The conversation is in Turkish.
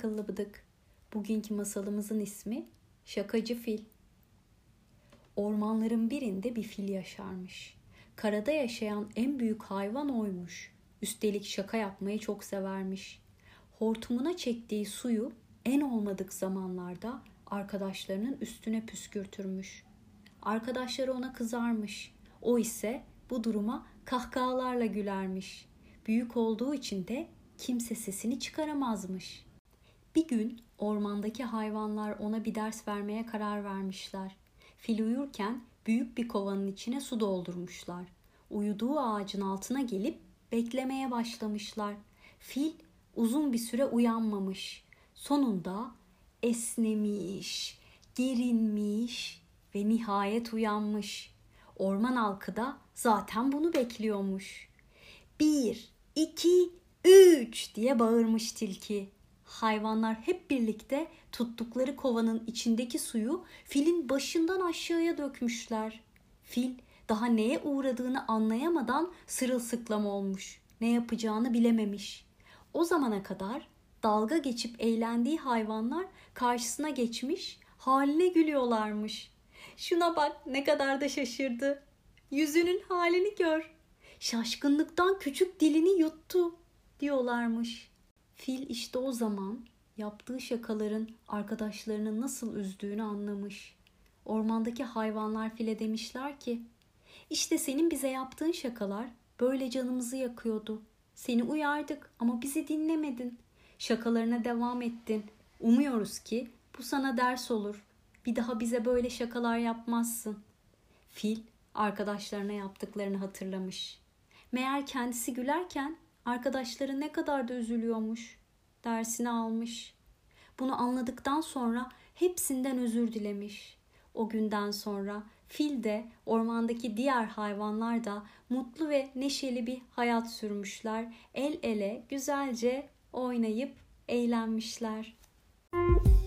akıllı bıdık. Bugünkü masalımızın ismi Şakacı Fil. Ormanların birinde bir fil yaşarmış. Karada yaşayan en büyük hayvan oymuş. Üstelik şaka yapmayı çok severmiş. Hortumuna çektiği suyu en olmadık zamanlarda arkadaşlarının üstüne püskürtürmüş. Arkadaşları ona kızarmış. O ise bu duruma kahkahalarla gülermiş. Büyük olduğu için de kimse sesini çıkaramazmış. Bir gün ormandaki hayvanlar ona bir ders vermeye karar vermişler. Fil uyurken büyük bir kovanın içine su doldurmuşlar. Uyuduğu ağacın altına gelip beklemeye başlamışlar. Fil uzun bir süre uyanmamış. Sonunda esnemiş, gerinmiş ve nihayet uyanmış. Orman halkı da zaten bunu bekliyormuş. Bir, iki, üç diye bağırmış tilki. Hayvanlar hep birlikte tuttukları kovanın içindeki suyu filin başından aşağıya dökmüşler. Fil daha neye uğradığını anlayamadan sırılsıklam olmuş. Ne yapacağını bilememiş. O zamana kadar dalga geçip eğlendiği hayvanlar karşısına geçmiş, haline gülüyorlarmış. Şuna bak ne kadar da şaşırdı. Yüzünün halini gör. Şaşkınlıktan küçük dilini yuttu diyorlarmış. Fil işte o zaman yaptığı şakaların arkadaşlarını nasıl üzdüğünü anlamış. Ormandaki hayvanlar file demişler ki, işte senin bize yaptığın şakalar böyle canımızı yakıyordu. Seni uyardık ama bizi dinlemedin. Şakalarına devam ettin. Umuyoruz ki bu sana ders olur. Bir daha bize böyle şakalar yapmazsın. Fil arkadaşlarına yaptıklarını hatırlamış. Meğer kendisi gülerken arkadaşları ne kadar da üzülüyormuş. Dersini almış. Bunu anladıktan sonra hepsinden özür dilemiş. O günden sonra fil de ormandaki diğer hayvanlar da mutlu ve neşeli bir hayat sürmüşler. El ele güzelce oynayıp eğlenmişler. Müzik